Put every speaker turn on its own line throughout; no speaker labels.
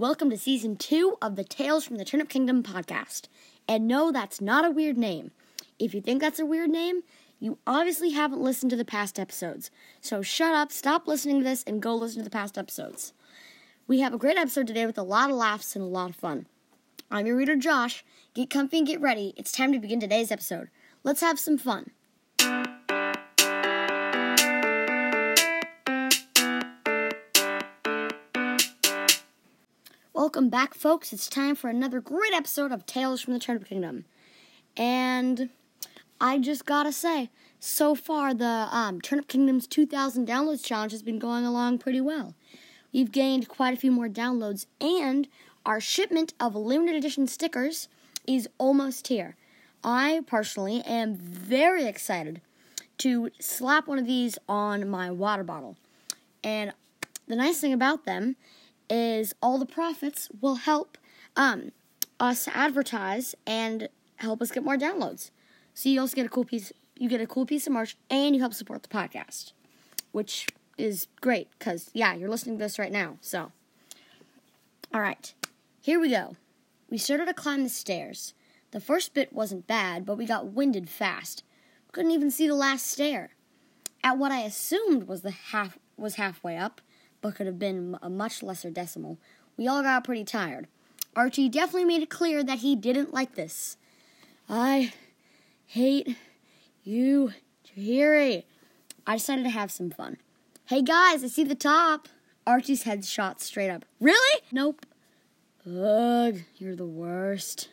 Welcome to season two of the Tales from the Turnip Kingdom podcast. And no, that's not a weird name. If you think that's a weird name, you obviously haven't listened to the past episodes. So shut up, stop listening to this, and go listen to the past episodes. We have a great episode today with a lot of laughs and a lot of fun. I'm your reader, Josh. Get comfy and get ready. It's time to begin today's episode. Let's have some fun. Welcome back, folks. It's time for another great episode of Tales from the Turnip Kingdom. And I just gotta say, so far the um, Turnip Kingdom's 2,000 downloads challenge has been going along pretty well. We've gained quite a few more downloads, and our shipment of limited edition stickers is almost here. I personally am very excited to slap one of these on my water bottle. And the nice thing about them is all the profits will help um, us advertise and help us get more downloads. So you also get a cool piece. You get a cool piece of merch, and you help support the podcast, which is great because yeah, you're listening to this right now. So, all right, here we go. We started to climb the stairs. The first bit wasn't bad, but we got winded fast. Couldn't even see the last stair. At what I assumed was the half was halfway up, but could have been a much lesser decimal, we all got pretty tired. Archie definitely made it clear that he didn't like this. I hate you, Jerry. I decided to have some fun. Hey guys, I see the top. Archie's head shot straight up. Really? Nope. Ugh, you're the worst.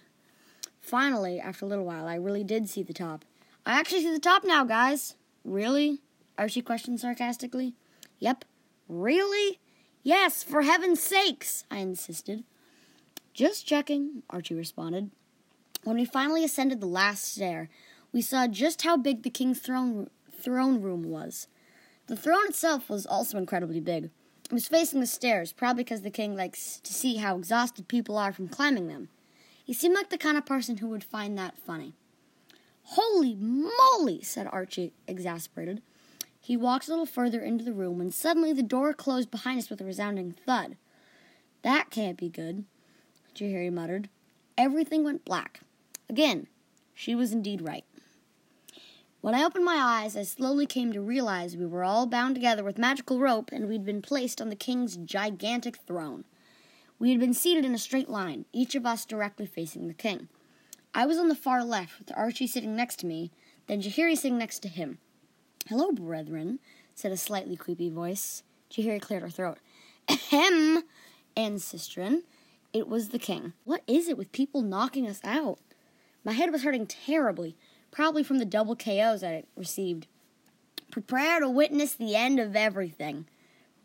Finally, after a little while, I really did see the top. I actually see the top now, guys. Really? Archie questioned sarcastically. Yep. Really? Yes, for heaven's sakes, I insisted. Just checking, Archie responded. When we finally ascended the last stair, we saw just how big the king's throne, throne room was. The throne itself was also incredibly big. It was facing the stairs, probably because the king likes to see how exhausted people are from climbing them. He seemed like the kind of person who would find that funny. Holy moly, said Archie, exasperated. He walked a little further into the room when suddenly the door closed behind us with a resounding thud. That can't be good, Chihiri muttered. Everything went black. Again, she was indeed right. When I opened my eyes, I slowly came to realize we were all bound together with magical rope and we'd been placed on the king's gigantic throne. We had been seated in a straight line, each of us directly facing the king. I was on the far left, with Archie sitting next to me, then Chihiri sitting next to him. Hello, brethren, said a slightly creepy voice. Chihiri cleared her throat. Ahem, Ancestrin. It was the king. What is it with people knocking us out? My head was hurting terribly, probably from the double KOs I received. Prepare to witness the end of everything.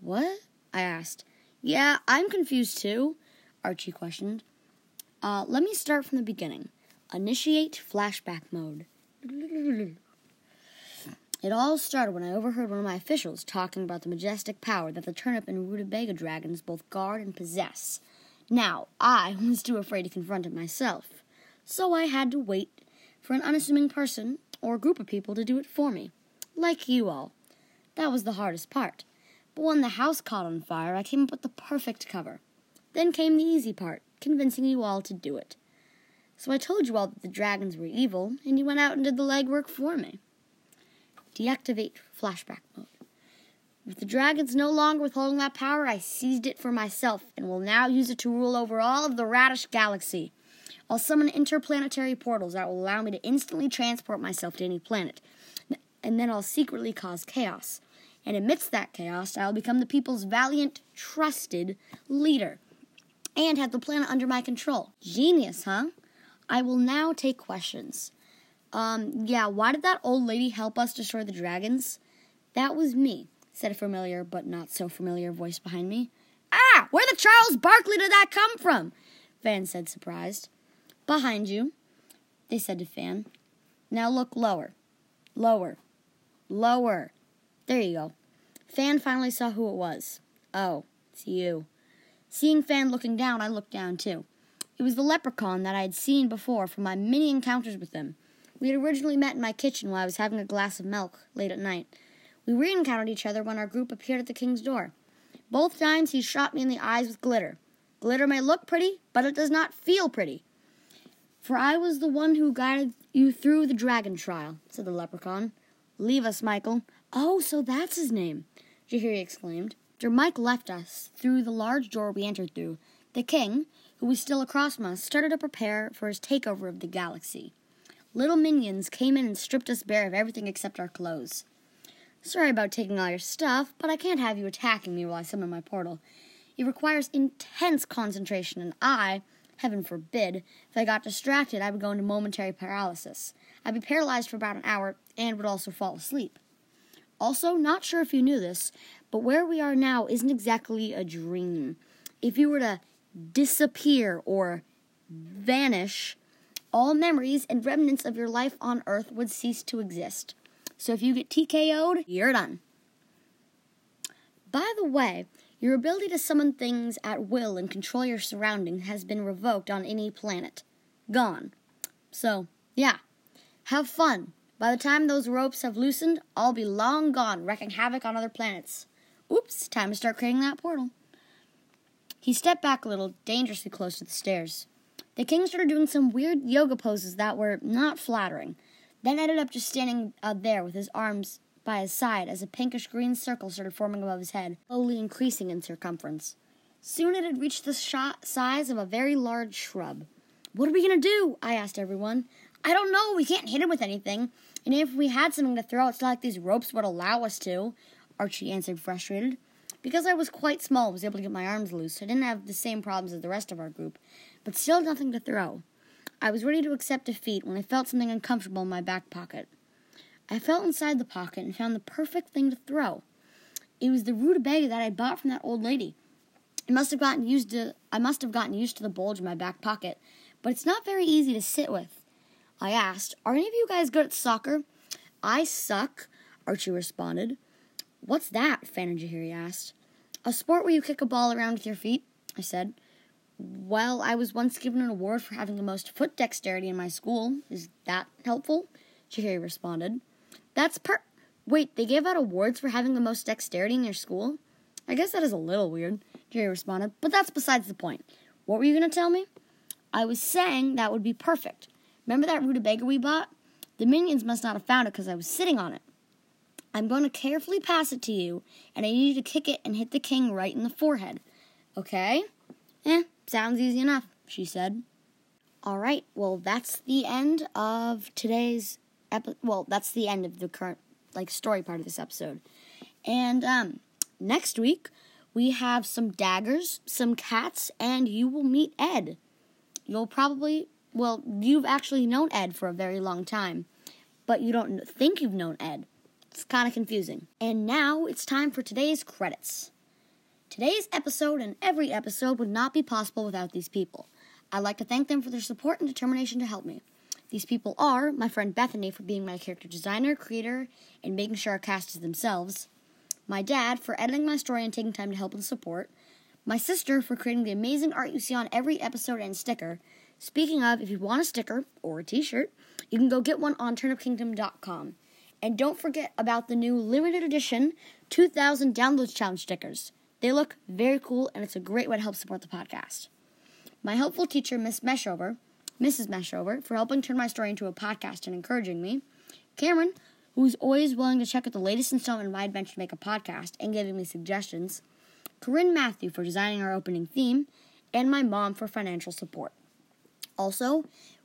What? I asked. Yeah, I'm confused too, Archie questioned. Uh, let me start from the beginning. Initiate flashback mode. It all started when I overheard one of my officials talking about the majestic power that the turnip and rutabaga dragons both guard and possess. Now, I was too afraid to confront it myself, so I had to wait for an unassuming person or group of people to do it for me, like you all. That was the hardest part. But when the house caught on fire, I came up with the perfect cover. Then came the easy part, convincing you all to do it. So I told you all that the dragons were evil, and you went out and did the legwork for me. Deactivate flashback mode. With the dragons no longer withholding that power, I seized it for myself and will now use it to rule over all of the Radish galaxy. I'll summon interplanetary portals that will allow me to instantly transport myself to any planet, and then I'll secretly cause chaos. And amidst that chaos, I'll become the people's valiant, trusted leader and have the planet under my control. Genius, huh? I will now take questions. Um, yeah, why did that old lady help us destroy the dragons? That was me, said a familiar but not so familiar voice behind me. Ah, where the Charles Barkley did that come from? Fan said, surprised. Behind you, they said to Fan. Now look lower. Lower. Lower. There you go. Fan finally saw who it was. Oh, it's you. Seeing Fan looking down, I looked down too. It was the leprechaun that I had seen before from my many encounters with him. We had originally met in my kitchen while I was having a glass of milk late at night. We re encountered each other when our group appeared at the king's door. Both times he shot me in the eyes with glitter. Glitter may look pretty, but it does not feel pretty. For I was the one who guided you through the dragon trial, said the leprechaun. Leave us, Michael. Oh, so that's his name, Jahiri exclaimed. After Mike left us through the large door we entered through, the king, who was still across from us, started to prepare for his takeover of the galaxy. Little minions came in and stripped us bare of everything except our clothes. Sorry about taking all your stuff, but I can't have you attacking me while I summon my portal. It requires intense concentration, and I, heaven forbid, if I got distracted, I would go into momentary paralysis. I'd be paralyzed for about an hour and would also fall asleep. Also, not sure if you knew this, but where we are now isn't exactly a dream. If you were to disappear or vanish, all memories and remnants of your life on Earth would cease to exist. So if you get TKO'd, you're done. By the way, your ability to summon things at will and control your surroundings has been revoked on any planet. Gone. So, yeah. Have fun. By the time those ropes have loosened, I'll be long gone, wreaking havoc on other planets. Oops, time to start creating that portal. He stepped back a little, dangerously close to the stairs. The king started doing some weird yoga poses that were not flattering, then ended up just standing out there with his arms by his side as a pinkish green circle started forming above his head, slowly increasing in circumference. Soon it had reached the sh- size of a very large shrub. What are we going to do? I asked everyone. I don't know. We can't hit him with anything. And if we had something to throw, it's not like these ropes would allow us to. Archie answered, frustrated. Because I was quite small, I was able to get my arms loose. I didn't have the same problems as the rest of our group, but still nothing to throw. I was ready to accept defeat when I felt something uncomfortable in my back pocket. I felt inside the pocket and found the perfect thing to throw. It was the rutabaga that I bought from that old lady. I must have gotten used to I must have gotten used to the bulge in my back pocket, but it's not very easy to sit with. I asked, Are any of you guys good at soccer? I suck, Archie responded. What's that? Fan and Jahiri asked. A sport where you kick a ball around with your feet, I said. Well, I was once given an award for having the most foot dexterity in my school. Is that helpful? Jahiri responded. That's per. Wait, they gave out awards for having the most dexterity in your school? I guess that is a little weird, Jerry responded, but that's besides the point. What were you going to tell me? I was saying that would be perfect. Remember that rutabaga we bought? The minions must not have found it because I was sitting on it. I'm going to carefully pass it to you, and I need you to kick it and hit the king right in the forehead. Okay? Eh, sounds easy enough, she said. All right, well, that's the end of today's epi- Well, that's the end of the current, like, story part of this episode. And, um, next week, we have some daggers, some cats, and you will meet Ed. You'll probably, well, you've actually known Ed for a very long time, but you don't think you've known Ed. It's kind of confusing. And now it's time for today's credits. Today's episode and every episode would not be possible without these people. I'd like to thank them for their support and determination to help me. These people are my friend Bethany for being my character designer, creator, and making sure our cast is themselves, my dad for editing my story and taking time to help and support, my sister for creating the amazing art you see on every episode and sticker. Speaking of, if you want a sticker or a t shirt, you can go get one on turnipkingdom.com. And don't forget about the new limited edition 2000 downloads challenge stickers. They look very cool and it's a great way to help support the podcast. My helpful teacher, Miss Meshover, Mrs. Meshover, for helping turn my story into a podcast and encouraging me. Cameron, who's always willing to check out the latest installment in my adventure to make a podcast and giving me suggestions. Corinne Matthew for designing our opening theme, and my mom for financial support. Also,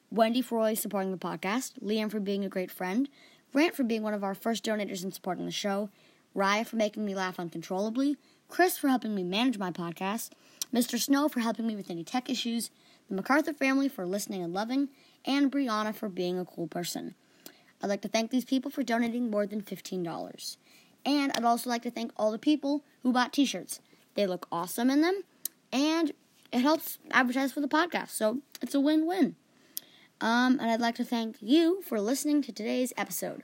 Wendy for always supporting the podcast, Liam for being a great friend, Grant for being one of our first donators and supporting the show, Raya for making me laugh uncontrollably, Chris for helping me manage my podcast, Mr. Snow for helping me with any tech issues, the MacArthur family for listening and loving, and Brianna for being a cool person. I'd like to thank these people for donating more than $15. And I'd also like to thank all the people who bought t shirts. They look awesome in them, and it helps advertise for the podcast, so it's a win win. Um, and I'd like to thank you for listening to today's episode.